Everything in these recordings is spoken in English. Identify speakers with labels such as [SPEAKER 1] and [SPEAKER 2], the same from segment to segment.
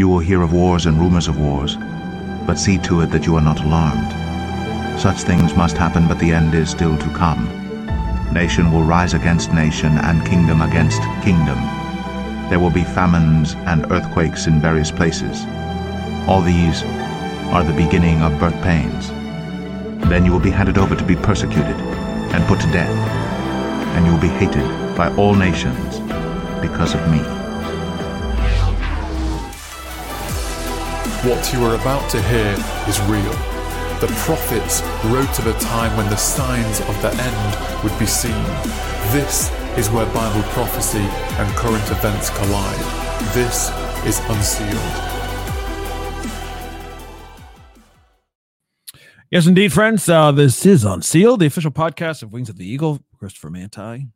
[SPEAKER 1] You will hear of wars and rumors of wars, but see to it that you are not alarmed. Such things must happen, but the end is still to come. Nation will rise against nation, and kingdom against kingdom. There will be famines and earthquakes in various places. All these are the beginning of birth pains. Then you will be handed over to be persecuted and put to death, and you will be hated by all nations because of me.
[SPEAKER 2] What you are about to hear is real. The prophets wrote of a time when the signs of the end would be seen. This is where Bible prophecy and current events collide. This is Unsealed.
[SPEAKER 3] Yes, indeed, friends. Uh, this is Unsealed, the official podcast of Wings of the Eagle. Christopher Manti,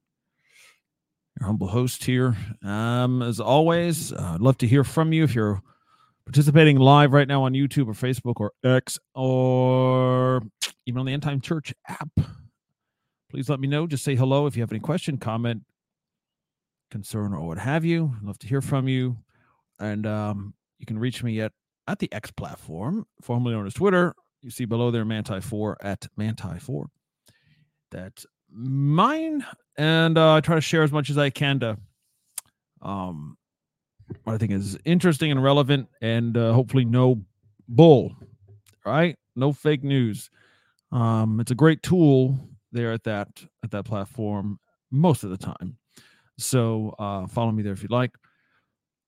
[SPEAKER 3] your humble host here. Um, as always, uh, I'd love to hear from you if you're participating live right now on YouTube or Facebook or X or even on the End Time Church app. Please let me know. Just say hello if you have any question, comment, concern, or what have you. I'd love to hear from you. And um, you can reach me at at the X platform, formerly known as Twitter. You see below there, Manti4 at Manti4. That's mine. And uh, I try to share as much as I can to um, I think is interesting and relevant, and uh, hopefully no bull, right? No fake news. Um, it's a great tool there at that at that platform most of the time. So uh, follow me there if you'd like.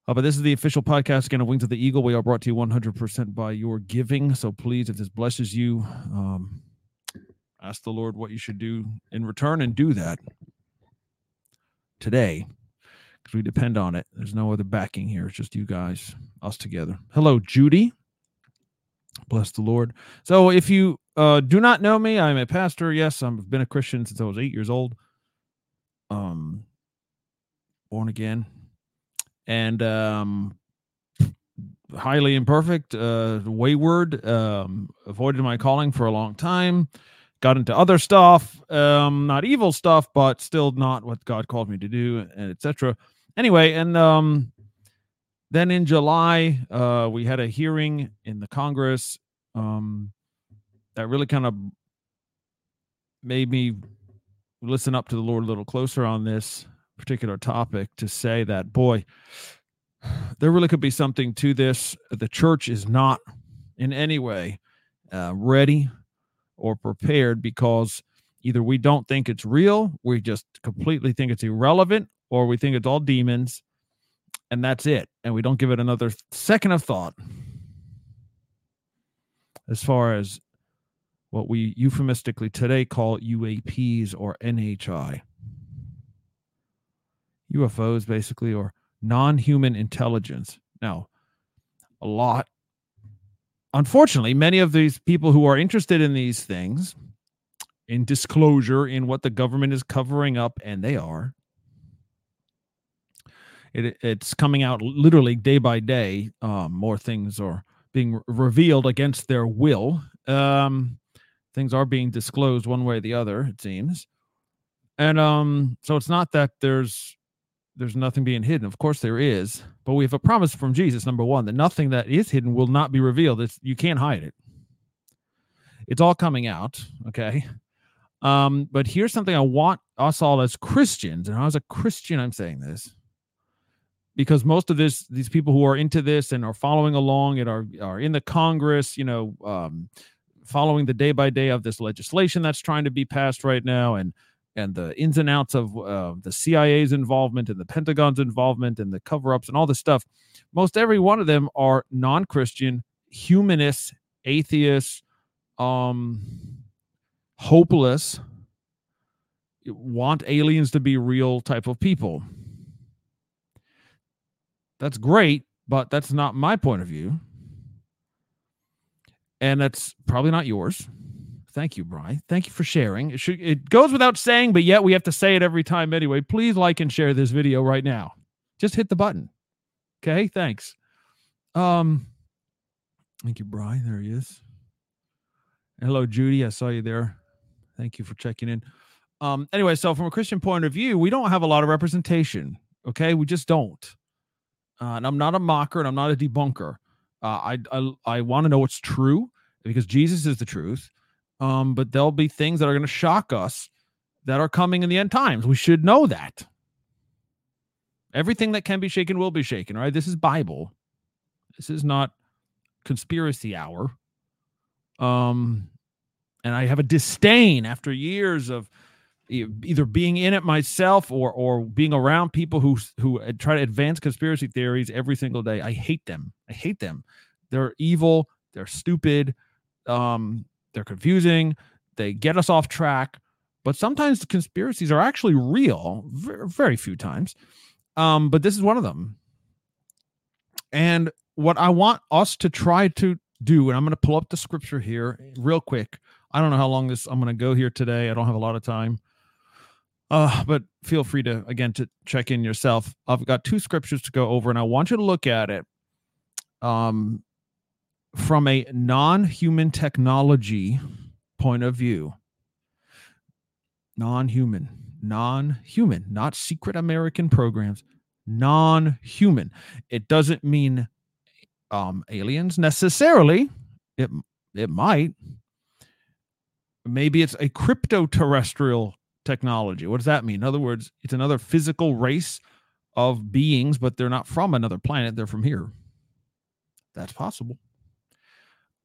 [SPEAKER 3] Uh, but this is the official podcast again of Wings of the Eagle. We are brought to you 100% by your giving. So please, if this blesses you, um, ask the Lord what you should do in return and do that today because we depend on it. There's no other backing here. It's just you guys, us together. Hello, Judy. Bless the Lord. So, if you uh, do not know me, I'm a pastor. Yes, I've been a Christian since I was eight years old. Um, born again, and um, highly imperfect, uh, wayward. Um, avoided my calling for a long time. Got into other stuff, um, not evil stuff, but still not what God called me to do, and etc anyway, and um, then in July, uh, we had a hearing in the Congress um, that really kind of made me listen up to the Lord a little closer on this particular topic to say that, boy, there really could be something to this. The church is not in any way uh, ready or prepared because either we don't think it's real, we just completely think it's irrelevant, or we think it's all demons and that's it and we don't give it another second of thought. As far as what we euphemistically today call UAPs or NHI UFOs basically or non-human intelligence. Now a lot unfortunately many of these people who are interested in these things in disclosure in what the government is covering up and they are it, it's coming out literally day by day. Um, more things are being revealed against their will. Um, things are being disclosed one way or the other, it seems. And um, so it's not that there's there's nothing being hidden. Of course there is, but we have a promise from Jesus, number one, that nothing that is hidden will not be revealed. It's, you can't hide it. It's all coming out. Okay. Um, but here's something I want us all as Christians, and as a Christian, I'm saying this because most of this these people who are into this and are following along and are are in the congress you know um, following the day by day of this legislation that's trying to be passed right now and and the ins and outs of uh, the cia's involvement and the pentagon's involvement and the cover-ups and all this stuff most every one of them are non-christian humanists atheists um hopeless want aliens to be real type of people that's great, but that's not my point of view. And that's probably not yours. Thank you, Brian. Thank you for sharing. It should it goes without saying, but yet we have to say it every time anyway. Please like and share this video right now. Just hit the button. Okay, thanks. Um thank you, Brian. There he is. Hello, Judy. I saw you there. Thank you for checking in. Um, anyway, so from a Christian point of view, we don't have a lot of representation. Okay, we just don't uh, and I'm not a mocker and I'm not a debunker. Uh, I I, I want to know what's true because Jesus is the truth. Um, but there'll be things that are going to shock us that are coming in the end times. We should know that. Everything that can be shaken will be shaken, right? This is Bible. This is not conspiracy hour. Um, and I have a disdain after years of either being in it myself or or being around people who who try to advance conspiracy theories every single day. I hate them. I hate them. They're evil. They're stupid. Um, they're confusing. They get us off track. But sometimes the conspiracies are actually real. Very, very few times. Um, but this is one of them. And what I want us to try to do, and I'm going to pull up the scripture here real quick. I don't know how long this I'm going to go here today. I don't have a lot of time. Uh, but feel free to again to check in yourself. I've got two scriptures to go over, and I want you to look at it um, from a non-human technology point of view. Non-human, non-human, not secret American programs. Non-human. It doesn't mean um, aliens necessarily. It it might. Maybe it's a crypto terrestrial technology. What does that mean? In other words, it's another physical race of beings, but they're not from another planet. They're from here. That's possible.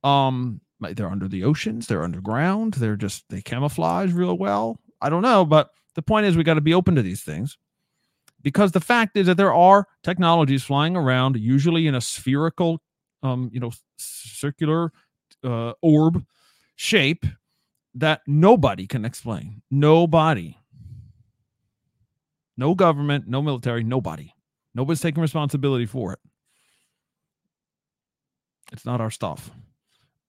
[SPEAKER 3] Um, they're under the oceans. They're underground. They're just they camouflage real well. I don't know, but the point is we got to be open to these things because the fact is that there are technologies flying around, usually in a spherical, um, you know, circular uh, orb shape that nobody can explain. Nobody. No government, no military, nobody. Nobody's taking responsibility for it. It's not our stuff.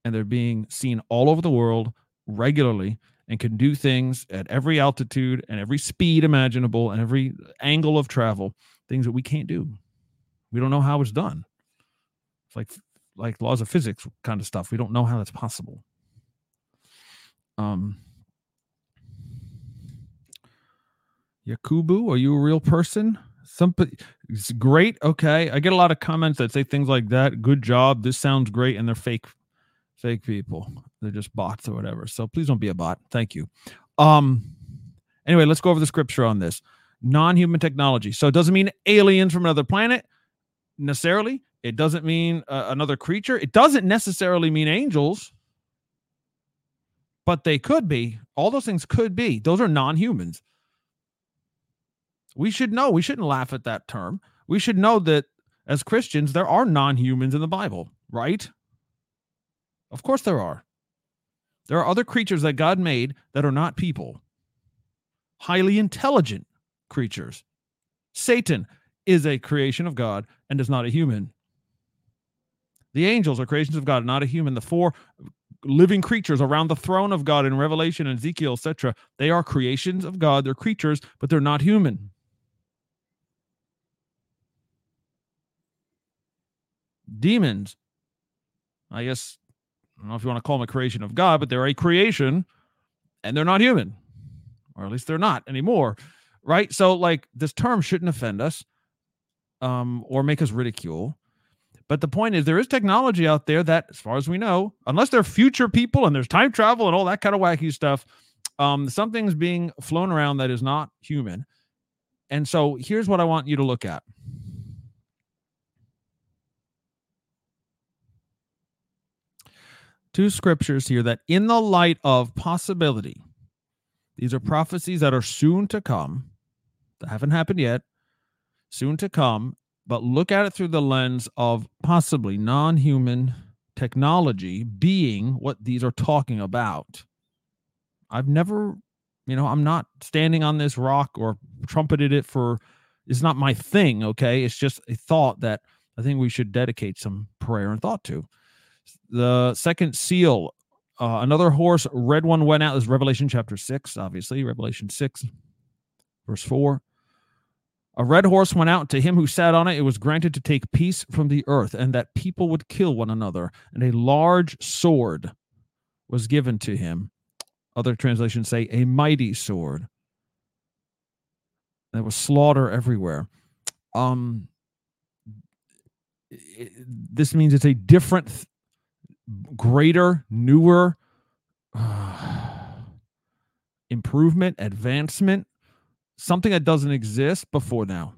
[SPEAKER 3] And they're being seen all over the world regularly and can do things at every altitude and every speed imaginable and every angle of travel, things that we can't do. We don't know how it's done. It's like like laws of physics kind of stuff. We don't know how that's possible. Um, Yakubu, are you a real person? Somebody, it's great. Okay, I get a lot of comments that say things like that. Good job. This sounds great, and they're fake, fake people. They're just bots or whatever. So please don't be a bot. Thank you. Um. Anyway, let's go over the scripture on this non-human technology. So it doesn't mean aliens from another planet necessarily. It doesn't mean uh, another creature. It doesn't necessarily mean angels but they could be. All those things could be. Those are non humans. We should know. We shouldn't laugh at that term. We should know that as Christians, there are non humans in the Bible, right? Of course, there are. There are other creatures that God made that are not people, highly intelligent creatures. Satan is a creation of God and is not a human. The angels are creations of God, not a human. The four living creatures around the throne of God in Revelation and Ezekiel, etc. They are creations of God. They're creatures, but they're not human. Demons, I guess, I don't know if you want to call them a creation of God, but they're a creation and they're not human, or at least they're not anymore. Right. So, like, this term shouldn't offend us um, or make us ridicule. But the point is, there is technology out there that, as far as we know, unless they're future people and there's time travel and all that kind of wacky stuff, um, something's being flown around that is not human. And so here's what I want you to look at. Two scriptures here that, in the light of possibility, these are prophecies that are soon to come, that haven't happened yet, soon to come, but look at it through the lens of possibly non human technology being what these are talking about. I've never, you know, I'm not standing on this rock or trumpeted it for, it's not my thing, okay? It's just a thought that I think we should dedicate some prayer and thought to. The second seal, uh, another horse, red one went out, is Revelation chapter 6, obviously, Revelation 6, verse 4. A red horse went out to him who sat on it. It was granted to take peace from the earth, and that people would kill one another. And a large sword was given to him. Other translations say a mighty sword. There was slaughter everywhere. Um, it, this means it's a different, greater, newer uh, improvement, advancement, something that doesn't exist before now.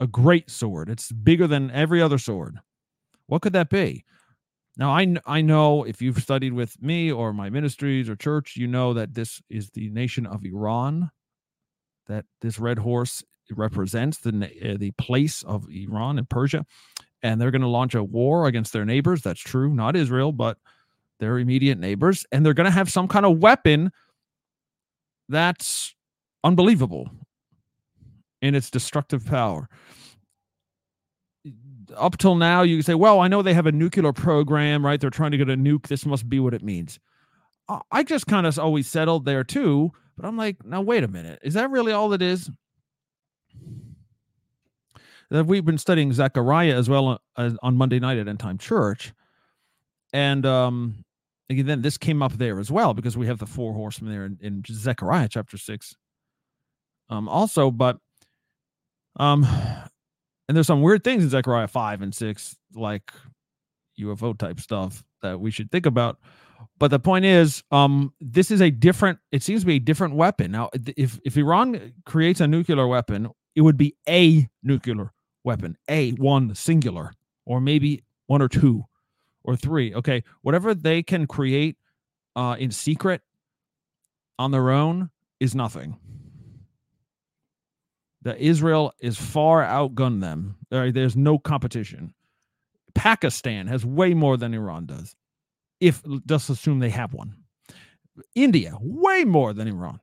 [SPEAKER 3] A great sword. It's bigger than every other sword. What could that be? Now, I, I know if you've studied with me or my ministries or church, you know that this is the nation of Iran, that this red horse represents the, uh, the place of Iran and Persia. And they're going to launch a war against their neighbors. That's true, not Israel, but their immediate neighbors. And they're going to have some kind of weapon that's unbelievable in its destructive power up till now, you say, well, I know they have a nuclear program, right? They're trying to get a nuke. This must be what it means. I just kind of always settled there too. But I'm like, now, wait a minute. Is that really all it is? That we've been studying Zechariah as well uh, on Monday night at End Time Church. And um, again, this came up there as well because we have the four horsemen there in, in Zechariah chapter six. Um, also, but um, and there's some weird things in Zechariah 5 and 6, like UFO type stuff that we should think about. But the point is, um, this is a different, it seems to be a different weapon. Now, if, if Iran creates a nuclear weapon, it would be a nuclear weapon, a one singular, or maybe one or two or three. Okay. Whatever they can create uh, in secret on their own is nothing that Israel is far outgunned them. There's no competition. Pakistan has way more than Iran does. If just assume they have one. India, way more than Iran,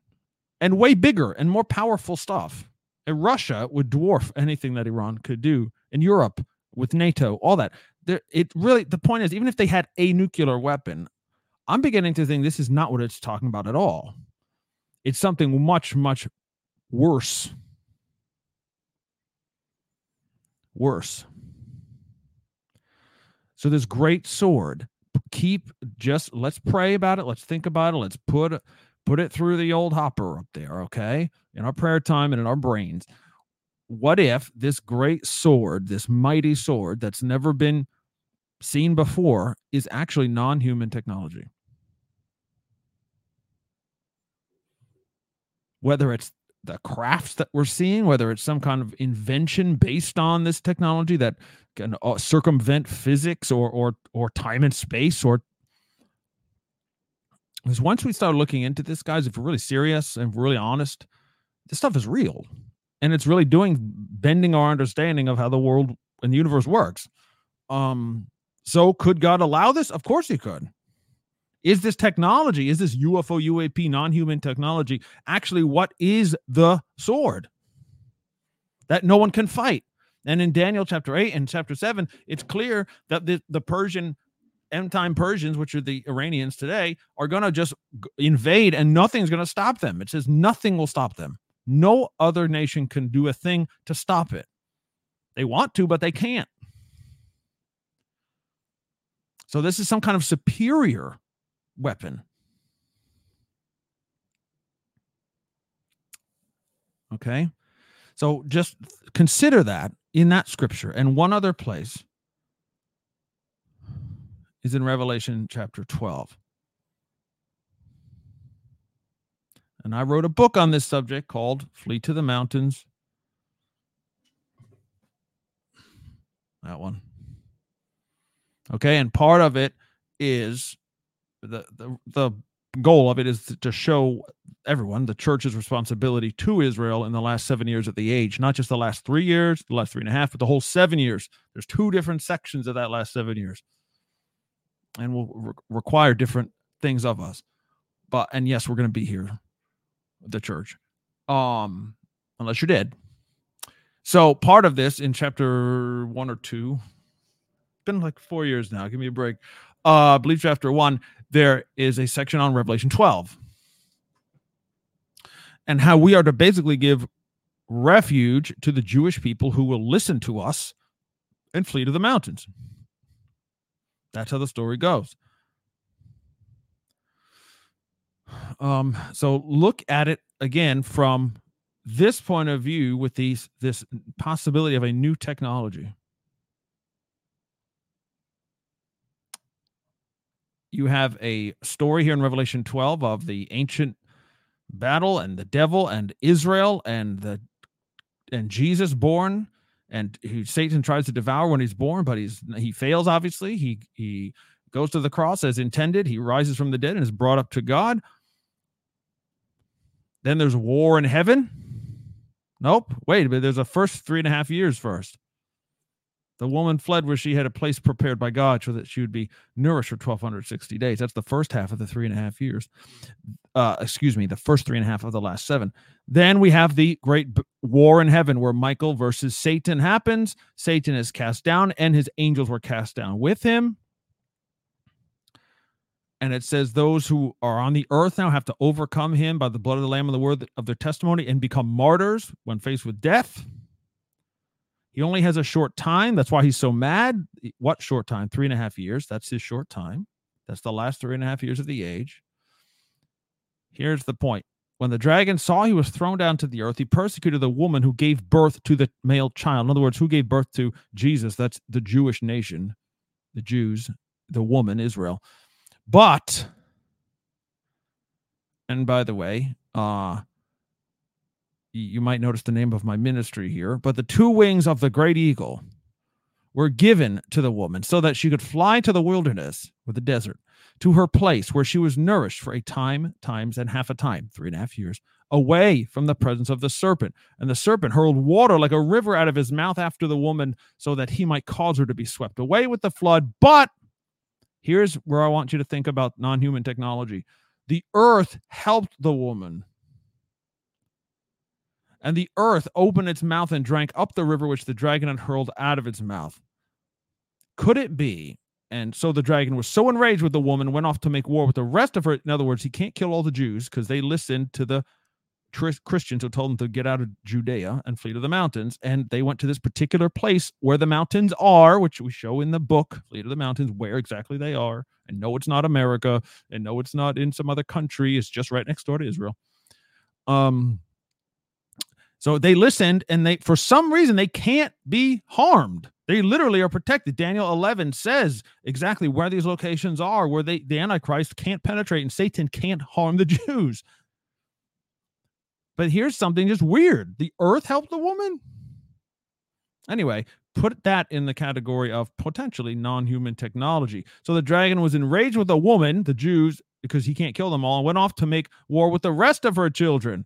[SPEAKER 3] and way bigger and more powerful stuff. And Russia would dwarf anything that Iran could do. In Europe, with NATO, all that. There, it really the point is, even if they had a nuclear weapon, I'm beginning to think this is not what it's talking about at all. It's something much, much worse worse. So this great sword, keep just let's pray about it. Let's think about it. Let's put put it through the old hopper up there, okay? In our prayer time and in our brains. What if this great sword, this mighty sword that's never been seen before, is actually non-human technology? Whether it's the crafts that we're seeing, whether it's some kind of invention based on this technology that can uh, circumvent physics or or or time and space, or because once we start looking into this, guys, if we're really serious and really honest, this stuff is real, and it's really doing bending our understanding of how the world and the universe works. Um, so could God allow this? Of course, He could. Is this technology, is this UFO, UAP, non human technology actually what is the sword that no one can fight? And in Daniel chapter 8 and chapter 7, it's clear that the, the Persian end time Persians, which are the Iranians today, are going to just invade and nothing's going to stop them. It says nothing will stop them. No other nation can do a thing to stop it. They want to, but they can't. So this is some kind of superior weapon. Okay. So just consider that in that scripture. And one other place is in Revelation chapter 12. And I wrote a book on this subject called Flee to the Mountains. That one. Okay. And part of it is the, the the goal of it is to show everyone the church's responsibility to Israel in the last seven years of the age, not just the last three years, the last three and a half, but the whole seven years. There's two different sections of that last seven years, and will re- require different things of us. But and yes, we're going to be here, the church, um, unless you're dead. So part of this in chapter one or two, been like four years now. Give me a break. Uh, I believe chapter one there is a section on Revelation 12 and how we are to basically give refuge to the Jewish people who will listen to us and flee to the mountains. That's how the story goes. Um, so look at it again from this point of view with these this possibility of a new technology. You have a story here in Revelation 12 of the ancient battle and the devil and Israel and the and Jesus born and who Satan tries to devour when he's born, but he's he fails. Obviously, he he goes to the cross as intended. He rises from the dead and is brought up to God. Then there's war in heaven. Nope. Wait, but there's a first three and a half years first. The woman fled where she had a place prepared by God so that she would be nourished for 1260 days. That's the first half of the three and a half years. Uh, excuse me, the first three and a half of the last seven. Then we have the great war in heaven where Michael versus Satan happens. Satan is cast down and his angels were cast down with him. And it says those who are on the earth now have to overcome him by the blood of the Lamb and the word of their testimony and become martyrs when faced with death. He only has a short time. That's why he's so mad. What short time? Three and a half years. That's his short time. That's the last three and a half years of the age. Here's the point. When the dragon saw he was thrown down to the earth, he persecuted the woman who gave birth to the male child. In other words, who gave birth to Jesus? That's the Jewish nation, the Jews, the woman, Israel. But, and by the way, uh, you might notice the name of my ministry here, but the two wings of the great eagle were given to the woman so that she could fly to the wilderness or the desert to her place where she was nourished for a time, times, and half a time, three and a half years, away from the presence of the serpent. And the serpent hurled water like a river out of his mouth after the woman so that he might cause her to be swept away with the flood. But here's where I want you to think about non human technology the earth helped the woman and the earth opened its mouth and drank up the river which the dragon had hurled out of its mouth. Could it be? And so the dragon was so enraged with the woman, went off to make war with the rest of her. In other words, he can't kill all the Jews because they listened to the Christians who told them to get out of Judea and flee to the mountains. And they went to this particular place where the mountains are, which we show in the book, Flee to the Mountains, where exactly they are. And no, it's not America. And no, it's not in some other country. It's just right next door to Israel. Um, so they listened and they for some reason they can't be harmed. They literally are protected. Daniel 11 says exactly where these locations are where they the antichrist can't penetrate and Satan can't harm the Jews. But here's something just weird. The earth helped the woman? Anyway, put that in the category of potentially non-human technology. So the dragon was enraged with the woman, the Jews, because he can't kill them all, and went off to make war with the rest of her children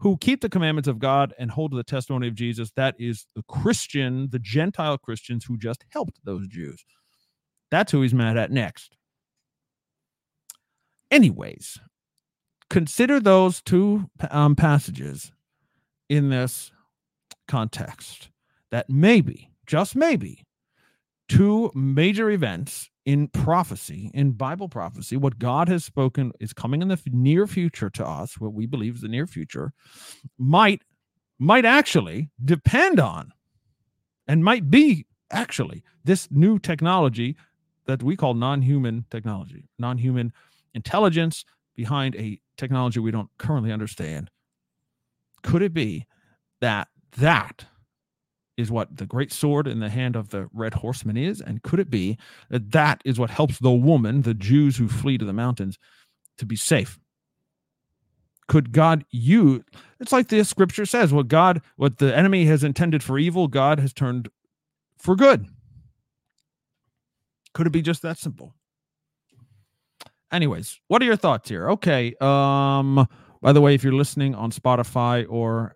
[SPEAKER 3] who keep the commandments of God and hold to the testimony of Jesus. That is the Christian, the Gentile Christians who just helped those Jews. That's who he's mad at next. Anyways, consider those two um, passages in this context that maybe, just maybe, two major events in prophecy, in Bible prophecy, what God has spoken is coming in the near future to us, what we believe is the near future, might might actually depend on and might be actually this new technology that we call non-human technology, non-human intelligence behind a technology we don't currently understand. Could it be that that is what the great sword in the hand of the red horseman is? And could it be that that is what helps the woman, the Jews who flee to the mountains, to be safe? Could God use it's like the scripture says, what God, what the enemy has intended for evil, God has turned for good. Could it be just that simple? Anyways, what are your thoughts here? Okay. Um, by the way, if you're listening on Spotify or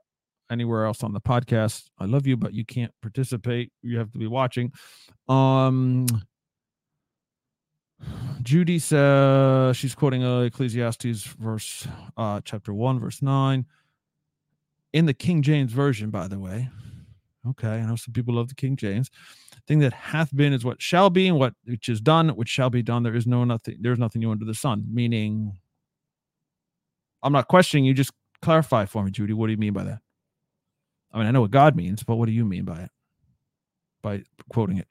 [SPEAKER 3] anywhere else on the podcast. I love you, but you can't participate. You have to be watching. Um, Judy says she's quoting uh, Ecclesiastes verse uh, chapter one, verse nine, in the King James version, by the way. Okay, I know some people love the King James. Thing that hath been is what shall be, and what which is done, which shall be done. There is no nothing. There is nothing new under the sun. Meaning, I'm not questioning you. Just clarify for me, Judy. What do you mean by that? I mean, I know what God means, but what do you mean by it? By quoting it.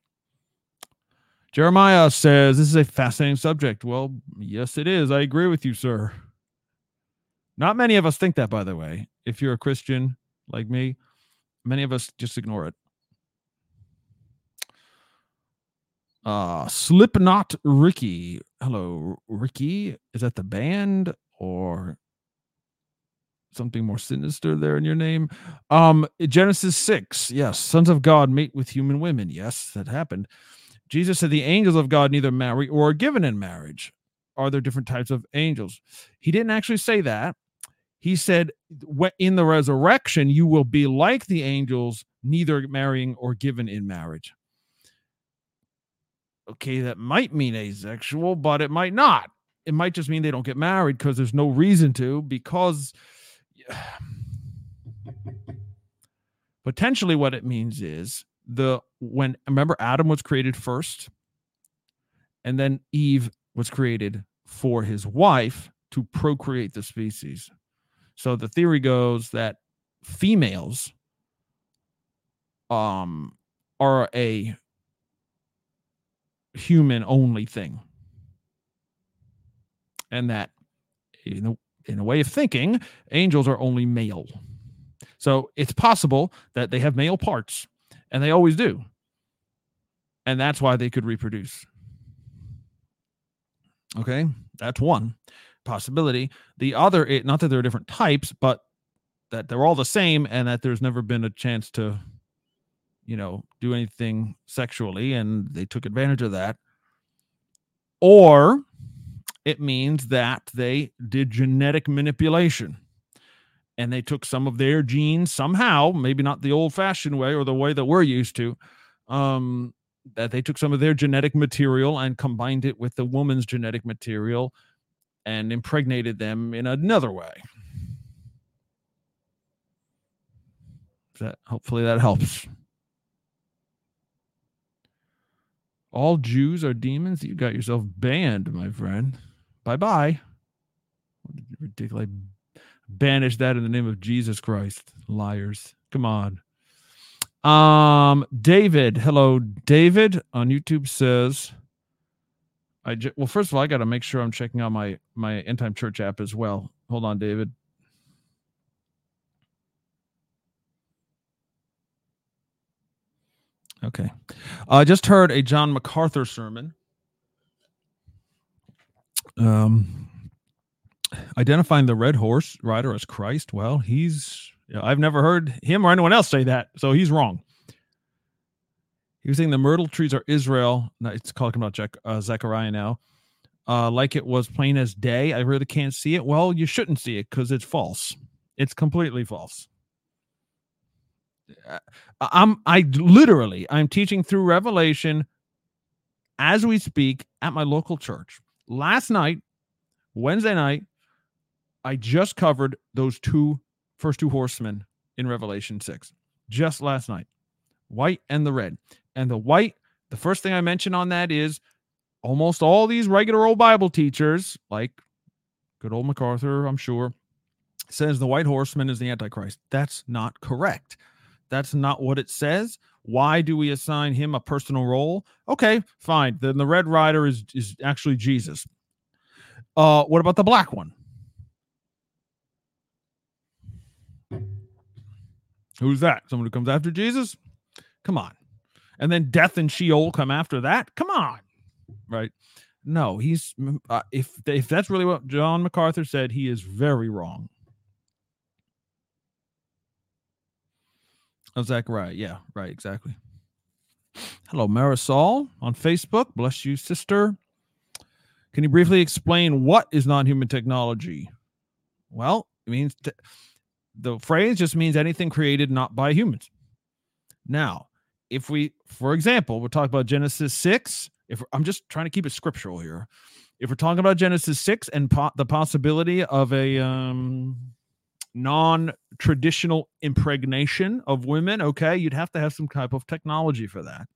[SPEAKER 3] Jeremiah says, This is a fascinating subject. Well, yes, it is. I agree with you, sir. Not many of us think that, by the way. If you're a Christian like me, many of us just ignore it. Uh, Slipknot Ricky. Hello, Ricky. Is that the band or something more sinister there in your name? Um, Genesis 6. Yes. Sons of God mate with human women. Yes, that happened. Jesus said the angels of God neither marry or are given in marriage. Are there different types of angels? He didn't actually say that. He said, in the resurrection, you will be like the angels, neither marrying or given in marriage okay, that might mean asexual, but it might not. It might just mean they don't get married because there's no reason to, because potentially what it means is the when remember Adam was created first, and then Eve was created for his wife to procreate the species. So the theory goes that females um are a human only thing. And that, you a, in a way of thinking, angels are only male. So it's possible that they have male parts, and they always do. And that's why they could reproduce. Okay, that's one possibility. The other, it, not that there are different types, but that they're all the same, and that there's never been a chance to you know, do anything sexually, and they took advantage of that. Or it means that they did genetic manipulation and they took some of their genes somehow, maybe not the old fashioned way or the way that we're used to, um, that they took some of their genetic material and combined it with the woman's genetic material and impregnated them in another way. That hopefully that helps. all Jews are demons, you got yourself banned, my friend. Bye bye. Ridiculous. Banish that in the name of Jesus Christ. Liars. Come on. Um, David, hello, David on YouTube says, I j- well, first of all, I got to make sure I'm checking out my my End Time Church app as well. Hold on, David. Okay. I uh, just heard a John MacArthur sermon. Um, identifying the red horse rider as Christ. Well, he's, I've never heard him or anyone else say that. So he's wrong. He was saying the myrtle trees are Israel. It's talking about Jack, uh, Zechariah now. Uh, like it was plain as day. I really can't see it. Well, you shouldn't see it because it's false. It's completely false. Uh, I'm I literally I'm teaching through Revelation as we speak at my local church. Last night, Wednesday night, I just covered those two first two horsemen in Revelation 6. Just last night. White and the red. And the white, the first thing I mention on that is almost all these regular old Bible teachers, like good old MacArthur, I'm sure, says the white horseman is the Antichrist. That's not correct. That's not what it says. Why do we assign him a personal role? Okay, fine. Then the Red Rider is is actually Jesus. Uh, what about the black one? Who's that? Someone who comes after Jesus? Come on. And then death and Sheol come after that? Come on. Right? No, he's uh, if if that's really what John MacArthur said, he is very wrong. Oh. Yeah, right. Exactly. Hello, Marisol on Facebook. Bless you, sister. Can you briefly explain what is non human technology? Well, it means t- the phrase just means anything created not by humans. Now, if we, for example, we're talking about Genesis 6, if I'm just trying to keep it scriptural here. If we're talking about Genesis 6 and po- the possibility of a um, non-traditional impregnation of women, okay, you'd have to have some type of technology for that,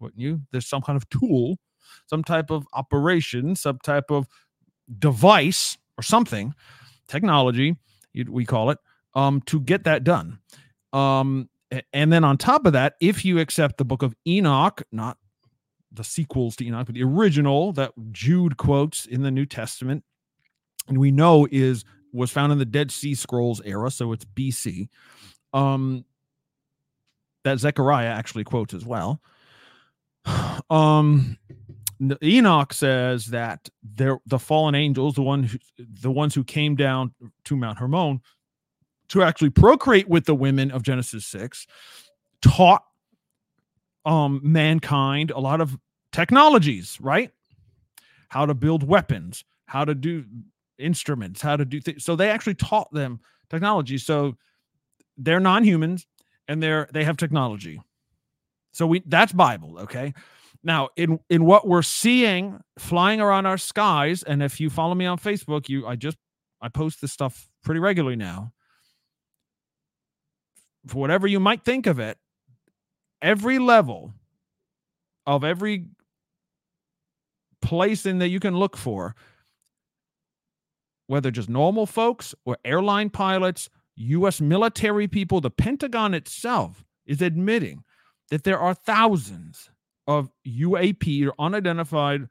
[SPEAKER 3] wouldn't you? There's some kind of tool, some type of operation, some type of device or something, technology, we call it, um, to get that done. Um, and then on top of that, if you accept the book of Enoch, not the sequels to Enoch, but the original that Jude quotes in the New Testament, and we know is was found in the Dead Sea Scrolls era, so it's BC. Um, that Zechariah actually quotes as well. Um, Enoch says that they're the fallen angels, the one, who, the ones who came down to Mount Hermon to actually procreate with the women of Genesis six, taught um mankind a lot of technologies, right? How to build weapons, how to do instruments, how to do things. So they actually taught them technology. So they're non-humans and they're they have technology. So we that's Bible, okay? Now, in in what we're seeing flying around our skies, and if you follow me on Facebook, you I just I post this stuff pretty regularly now. For whatever you might think of it, every level of every place in that you can look for, whether just normal folks or airline pilots, US military people, the Pentagon itself is admitting that there are thousands of UAP or unidentified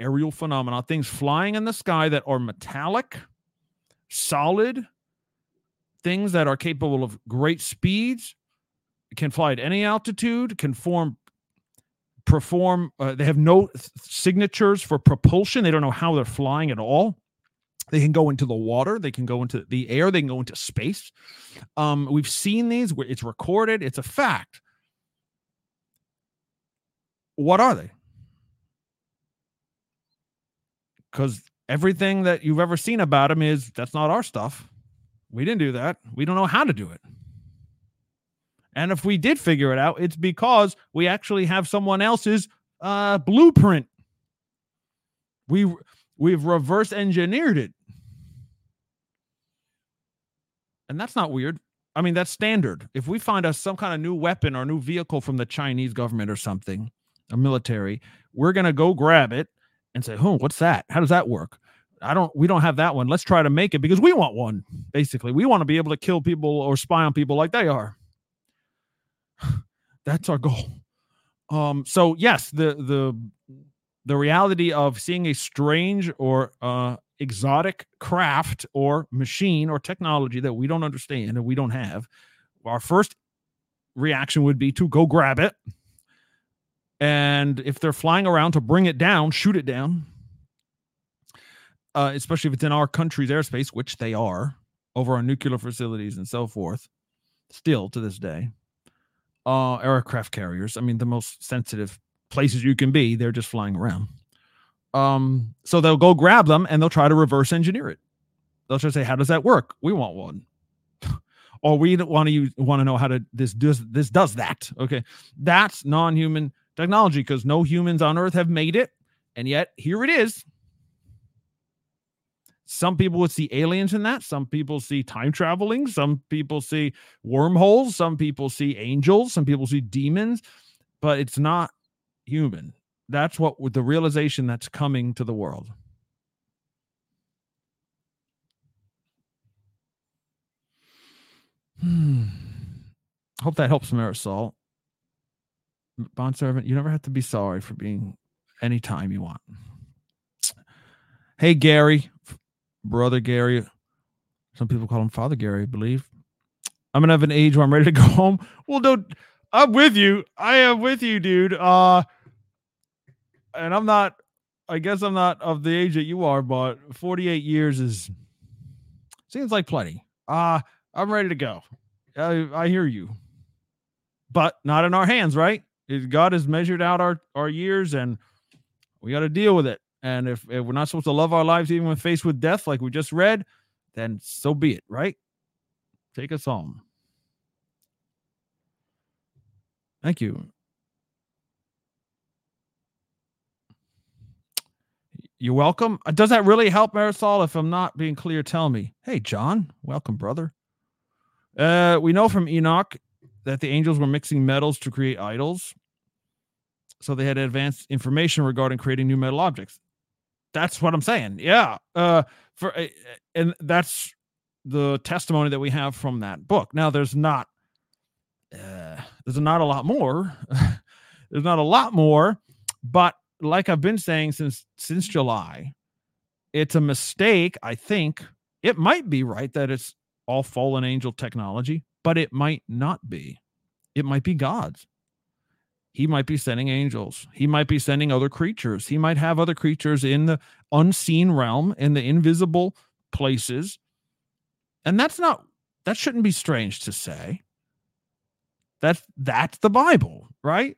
[SPEAKER 3] aerial phenomena, things flying in the sky that are metallic, solid, things that are capable of great speeds, can fly at any altitude, can form perform uh, they have no signatures for propulsion. They don't know how they're flying at all they can go into the water they can go into the air they can go into space. Um, we've seen these it's recorded it's a fact. What are they? Because everything that you've ever seen about them is that's not our stuff. We didn't do that. We don't know how to do it. And if we did figure it out, it's because we actually have someone else's uh, blueprint. We we've reverse engineered it. And that's not weird. I mean, that's standard. If we find us some kind of new weapon or new vehicle from the Chinese government or something, a military, we're gonna go grab it and say, "Oh, what's that? How does that work?" I don't. We don't have that one. Let's try to make it because we want one. Basically, we want to be able to kill people or spy on people like they are. That's our goal. Um, so yes, the the the reality of seeing a strange or uh, exotic craft or machine or technology that we don't understand and we don't have, our first reaction would be to go grab it. And if they're flying around to bring it down, shoot it down. Uh, especially if it's in our country's airspace, which they are over our nuclear facilities and so forth, still to this day uh, aircraft carriers. I mean, the most sensitive places you can be, they're just flying around. Um, so they'll go grab them and they'll try to reverse engineer it. They'll just say, "How does that work? We want one." or we want to use, want to know how to this does this does that. Okay, that's non-human technology because no humans on Earth have made it, and yet here it is. Some people would see aliens in that. Some people see time traveling. Some people see wormholes. Some people see angels. Some people see demons, but it's not human. That's what the realization that's coming to the world. Hmm. Hope that helps Marisol. Bond servant, you never have to be sorry for being anytime you want. Hey, Gary, brother Gary. Some people call him Father Gary, I believe. I'm gonna have an age where I'm ready to go home. Well, don't. I'm with you. I am with you, dude. Uh, and I'm not. I guess I'm not of the age that you are, but 48 years is seems like plenty. Uh, I'm ready to go. I, I hear you, but not in our hands, right? God has measured out our our years, and we got to deal with it. And if, if we're not supposed to love our lives even when faced with death, like we just read, then so be it, right? Take us home. Thank you. You're welcome. Uh, does that really help, Marisol? If I'm not being clear, tell me. Hey, John, welcome, brother. Uh, we know from Enoch that the angels were mixing metals to create idols. So they had advanced information regarding creating new metal objects that's what I'm saying. Yeah. Uh, for uh, and that's the testimony that we have from that book. Now, there's not uh, there's not a lot more. there's not a lot more, but like I've been saying since since July, it's a mistake. I think it might be right that it's all fallen angel technology, but it might not be. It might be God's. he might be sending angels. He might be sending other creatures. He might have other creatures in the unseen realm, in the invisible places. And that's not, that shouldn't be strange to say. That's, that's the Bible, right?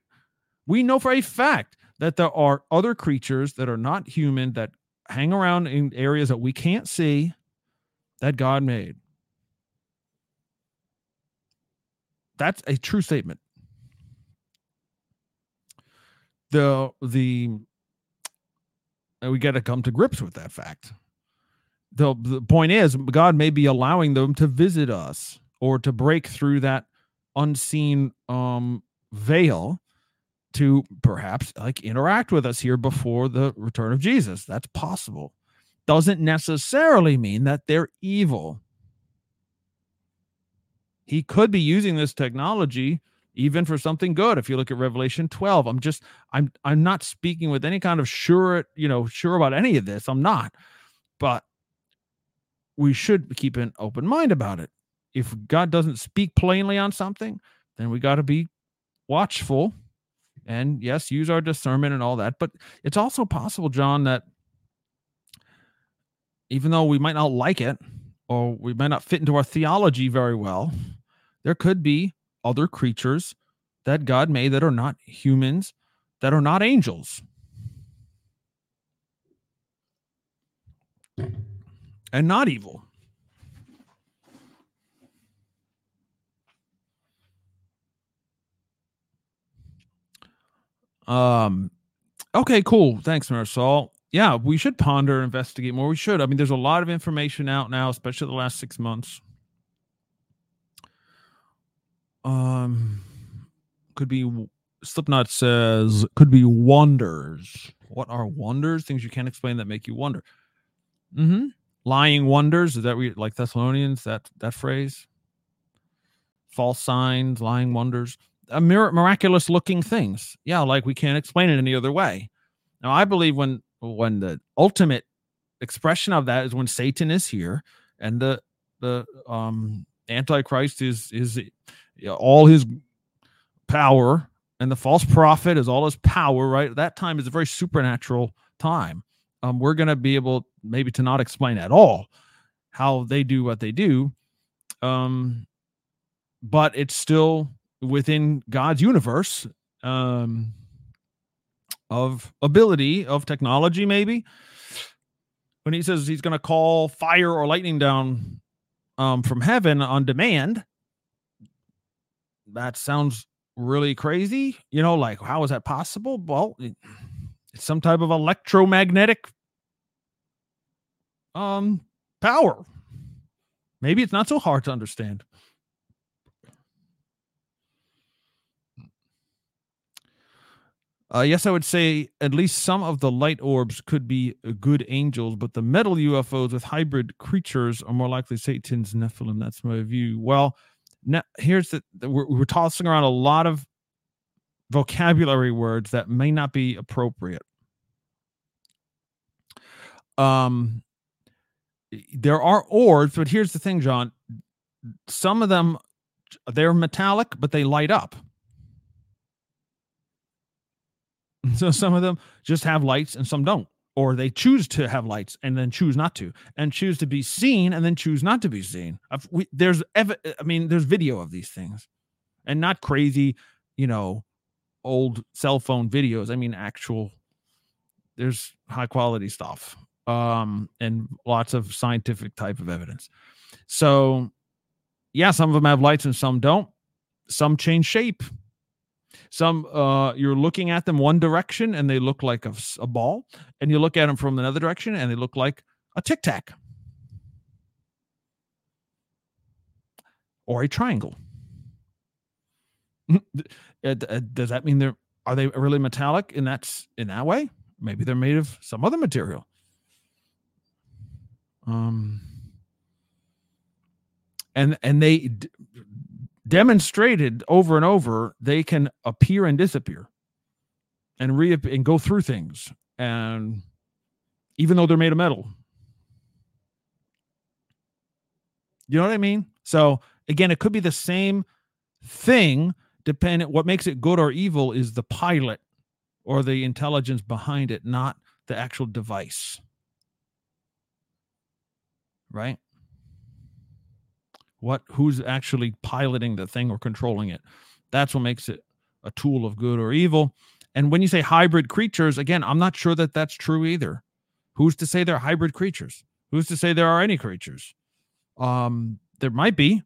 [SPEAKER 3] We know for a fact that there are other creatures that are not human that hang around in areas that we can't see that God made. That's a true statement. The the we got to come to grips with that fact. The the point is God may be allowing them to visit us or to break through that unseen um veil to perhaps like interact with us here before the return of Jesus. That's possible. Doesn't necessarily mean that they're evil. He could be using this technology even for something good if you look at revelation 12 i'm just i'm i'm not speaking with any kind of sure you know sure about any of this i'm not but we should keep an open mind about it if god doesn't speak plainly on something then we got to be watchful and yes, use our discernment and all that. But it's also possible, John, that even though we might not like it or we might not fit into our theology very well, there could be other creatures that God made that are not humans, that are not angels. And not evil. Um, okay, cool. Thanks, Marisol. Yeah, we should ponder, investigate more. We should. I mean, there's a lot of information out now, especially the last six months. Um, could be Slipknot says could be wonders. What are wonders? Things you can't explain that make you wonder. Mm-hmm. Lying wonders. Is that we like Thessalonians? That that phrase. False signs, lying wonders a mir- miraculous looking things. Yeah, like we can't explain it any other way. Now, I believe when when the ultimate expression of that is when Satan is here and the the um antichrist is is you know, all his power and the false prophet is all his power right that time is a very supernatural time um we're going to be able maybe to not explain at all how they do what they do um but it's still within God's universe um, of ability, of technology, maybe. When he says he's going to call fire or lightning down um, from heaven on demand, that sounds really crazy. You know, like, how is that possible? Well, it's some type of electromagnetic um power. Maybe it's not so hard to understand. Uh, yes, I would say at least some of the light orbs could be good angels, but the metal UFOs with hybrid creatures are more likely Satan's Nephilim. That's my view. Well, now, here's the we're, we're tossing around a lot of vocabulary words that may not be appropriate. Um, there are orbs, but here's the thing, John. Some of them they're metallic, but they light up. So some of them just have lights and some don't. Or they choose to have lights and then choose not to, and choose to be seen and then choose not to be seen. We, there's, I mean, there's video of these things, and not crazy, you know, old cell phone videos. I mean, actual. There's high quality stuff, um, and lots of scientific type of evidence. So, yeah, some of them have lights and some don't. Some change shape some uh, you're looking at them one direction and they look like a, a ball, and you look at them from another direction and they look like a tic tac or a triangle. Does that mean they're are they really metallic in that in that way? Maybe they're made of some other material. Um, and and they demonstrated over and over they can appear and disappear and re and go through things and even though they're made of metal you know what i mean so again it could be the same thing dependent what makes it good or evil is the pilot or the intelligence behind it, not the actual device. Right? What who's actually piloting the thing or controlling it? That's what makes it a tool of good or evil. And when you say hybrid creatures, again, I'm not sure that that's true either. Who's to say they're hybrid creatures? Who's to say there are any creatures? Um, there might be,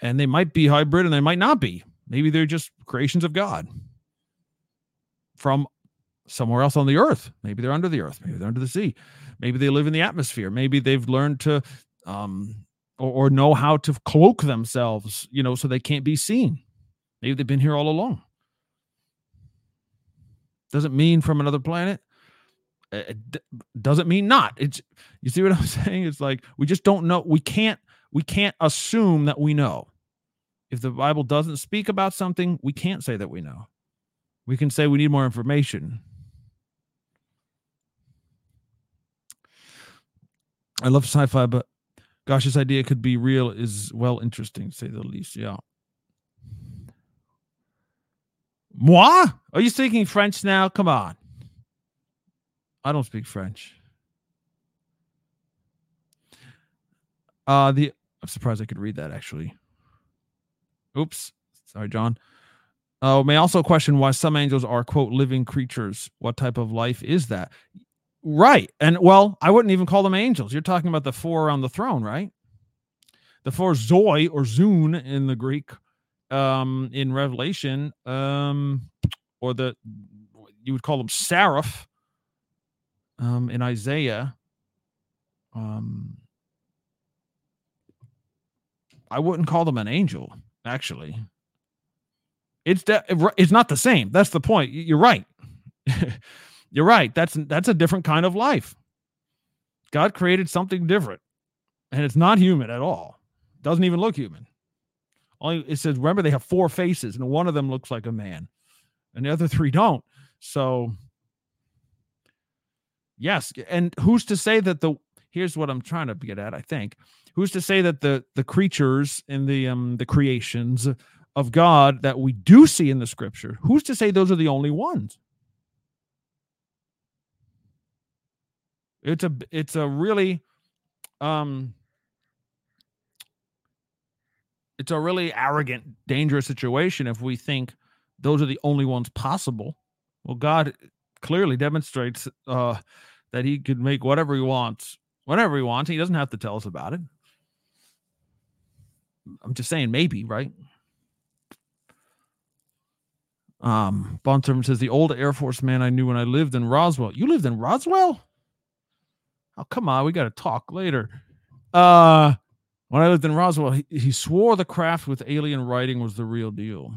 [SPEAKER 3] and they might be hybrid and they might not be. Maybe they're just creations of God from somewhere else on the earth. Maybe they're under the earth. Maybe they're under the sea. Maybe they live in the atmosphere. Maybe they've learned to um, or, or know how to cloak themselves, you know, so they can't be seen. Maybe they've been here all along. Doesn't mean from another planet. Eh, eh, it doesn't mean not. It's you see what I'm saying? It's like we just don't know. We can't we can't assume that we know. If the Bible doesn't speak about something, we can't say that we know. We can say we need more information. I love sci-fi, but gosh, this idea could be real is well interesting, to say the least. Yeah. Moi? Are you speaking French now? Come on. I don't speak French. Uh the I'm surprised I could read that actually. Oops. Sorry, John. Uh, may also question why some angels are quote living creatures. What type of life is that? Right. And well, I wouldn't even call them angels. You're talking about the four around the throne, right? The four zoi or zoon in the Greek um in Revelation, um, or the you would call them seraph um in Isaiah. Um I wouldn't call them an angel, actually. It's de- it's not the same. That's the point. You're right. You're right. That's that's a different kind of life. God created something different, and it's not human at all. Doesn't even look human. Only it says remember they have four faces, and one of them looks like a man, and the other three don't. So yes, and who's to say that the here's what I'm trying to get at. I think who's to say that the the creatures in the um the creations of God that we do see in the scripture, who's to say those are the only ones? It's a it's a really um it's a really arrogant, dangerous situation if we think those are the only ones possible. Well, God clearly demonstrates uh, that He could make whatever He wants, whatever He wants. He doesn't have to tell us about it. I'm just saying, maybe, right? Um, Bondservant says the old Air Force man I knew when I lived in Roswell. You lived in Roswell? Oh, come on, we got to talk later. Uh, when I lived in Roswell, he, he swore the craft with alien writing was the real deal.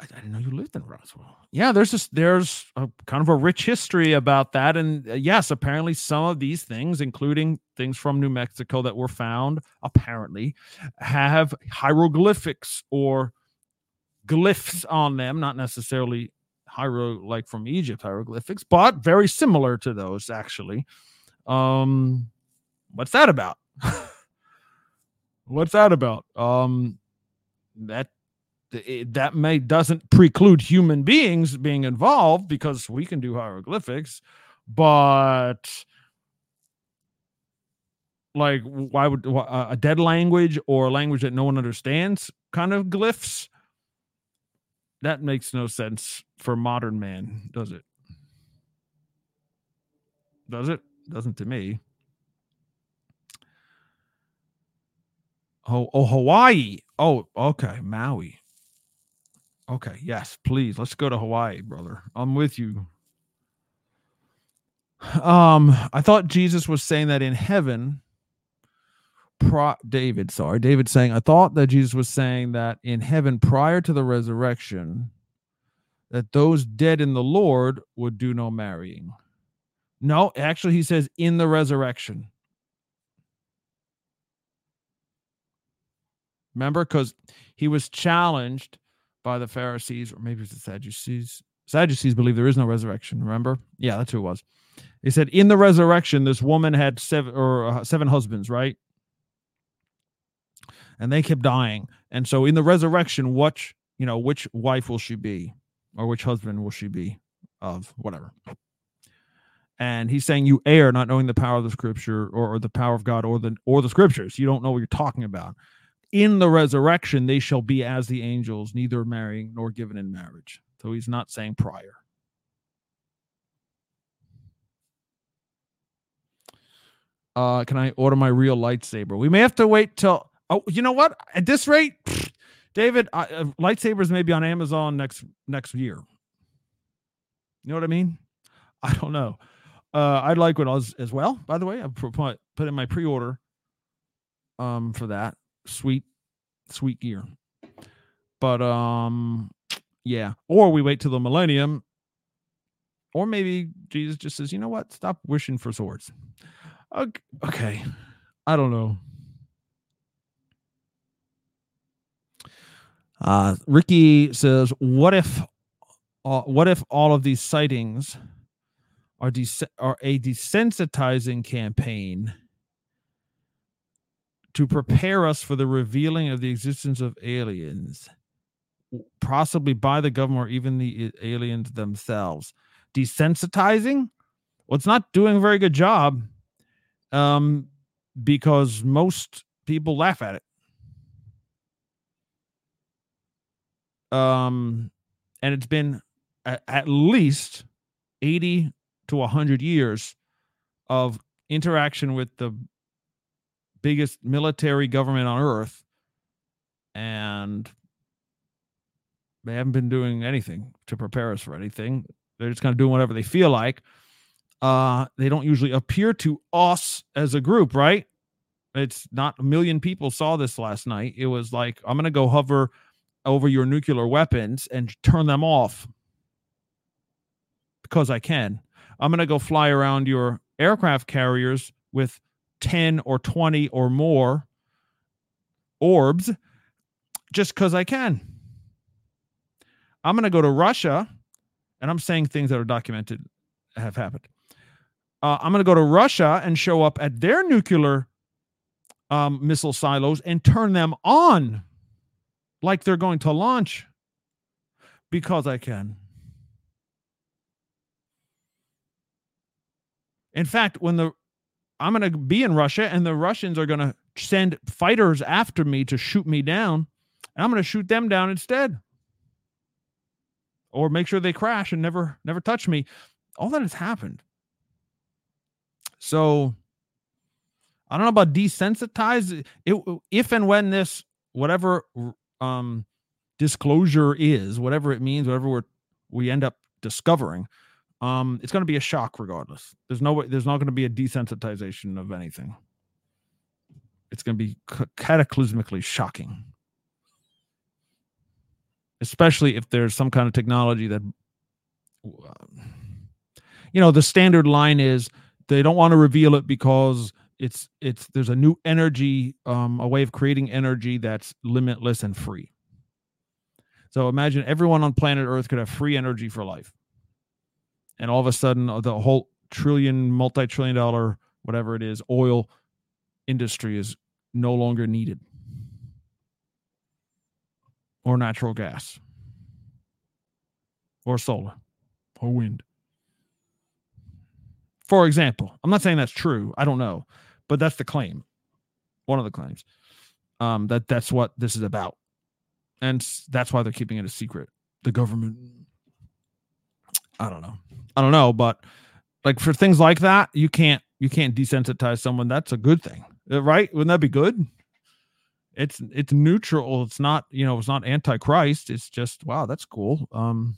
[SPEAKER 3] I, didn't know you lived in Roswell. Yeah, there's just there's a kind of a rich history about that, and uh, yes, apparently some of these things, including things from New Mexico that were found, apparently have hieroglyphics or glyphs on them, not necessarily hiero like from Egypt hieroglyphics, but very similar to those actually. Um, what's that about? what's that about? Um, that that may doesn't preclude human beings being involved because we can do hieroglyphics, but like why would a dead language or a language that no one understands kind of glyphs that makes no sense for modern man, does it? Does it? Doesn't to me. Oh, oh, Hawaii. Oh, okay, Maui. Okay, yes, please. Let's go to Hawaii, brother. I'm with you. Um, I thought Jesus was saying that in heaven pro- David, sorry, David saying, I thought that Jesus was saying that in heaven prior to the resurrection, that those dead in the Lord would do no marrying. No, actually, he says in the resurrection. Remember, because he was challenged by the Pharisees, or maybe it's the Sadducees. Sadducees believe there is no resurrection. Remember? Yeah, that's who it was. He said, in the resurrection, this woman had seven or uh, seven husbands, right? And they kept dying. And so in the resurrection, what you know, which wife will she be, or which husband will she be of whatever. And he's saying you err not knowing the power of the scripture or, or the power of God or the or the scriptures. You don't know what you're talking about. In the resurrection, they shall be as the angels, neither marrying nor given in marriage. So he's not saying prior. Uh, can I order my real lightsaber? We may have to wait till. Oh, you know what? At this rate, David, uh, lightsabers may be on Amazon next next year. You know what I mean? I don't know. Uh, I'd like one as, as well. By the way, I put put in my pre order um for that sweet sweet gear. But um, yeah. Or we wait till the millennium, or maybe Jesus just says, you know what? Stop wishing for swords. Okay. I don't know. Uh, Ricky says, "What if, uh, what if all of these sightings are are a desensitizing campaign to prepare us for the revealing of the existence of aliens, possibly by the government or even the aliens themselves? Desensitizing? Well, it's not doing a very good job, um, because most people laugh at it." Um, and it's been at, at least 80 to 100 years of interaction with the biggest military government on earth and they haven't been doing anything to prepare us for anything. They're just kind of doing whatever they feel like. Uh they don't usually appear to us as a group right? It's not a million people saw this last night. It was like i'm gonna go hover over your nuclear weapons and turn them off because I can. I'm going to go fly around your aircraft carriers with 10 or 20 or more orbs just because I can. I'm going to go to Russia, and I'm saying things that are documented have happened. Uh, I'm going to go to Russia and show up at their nuclear um, missile silos and turn them on like they're going to launch because I can. In fact, when the I'm going to be in Russia and the Russians are going to send fighters after me to shoot me down, and I'm going to shoot them down instead. Or make sure they crash and never never touch me. All that has happened. So I don't know about desensitized. It, if and when this whatever um disclosure is, whatever it means, whatever we we end up discovering, um, it's going to be a shock regardless. There's no way, there's not going to be a desensitization of anything. It's going to be cataclysmically shocking, especially if there's some kind of technology that, you know, the standard line is they don't want to reveal it because it's it's there's a new energy um a way of creating energy that's limitless and free. So imagine everyone on planet earth could have free energy for life. And all of a sudden uh, the whole trillion multi-trillion dollar whatever it is oil industry is no longer needed. Or natural gas. Or solar. Or wind. For example i'm not saying that's true. I don't know but that's the claim. One of the claims. Um that that's what this is about. And that's why they're keeping it a secret. The government i don't know. I don't know but like for things like that you can't you can't desensitize someone. That's a good thing. Uh, right? Wouldn't that be good? It's it's neutral. It's not you know it's not antichrist. It's just wow that's cool. Um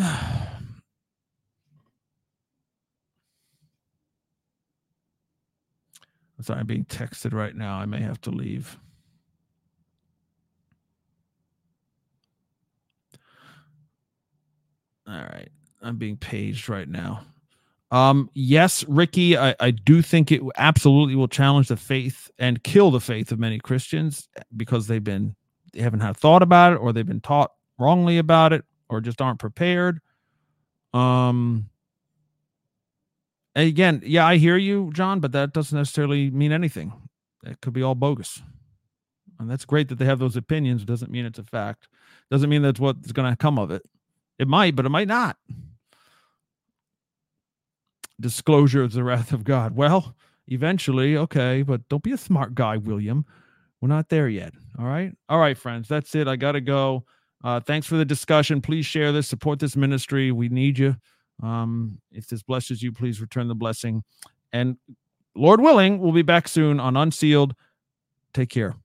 [SPEAKER 3] Sorry, I'm being texted right now. I may have to leave. All right. I'm being paged right now. Um, yes, Ricky, I, I do think it absolutely will challenge the faith and kill the faith of many Christians because they've been they haven't had thought about it or they've been taught wrongly about it or just aren't prepared Um, again, yeah, I hear you, John, but that doesn't necessarily mean anything. It could be all bogus. And that's great that they have those opinions. It doesn't mean it's a fact. Doesn't mean that's what's going to come of it. It might, but it might not. Disclosure of the wrath of God. Well, eventually, okay, but don't be a smart guy, William. We're not there yet. All right. All right, friends. That's it. I got to go. Uh, thanks for the discussion. Please share this, support this ministry. We need you. Um, if this blesses you, please return the blessing. And Lord willing, we'll be back soon on Unsealed. Take care.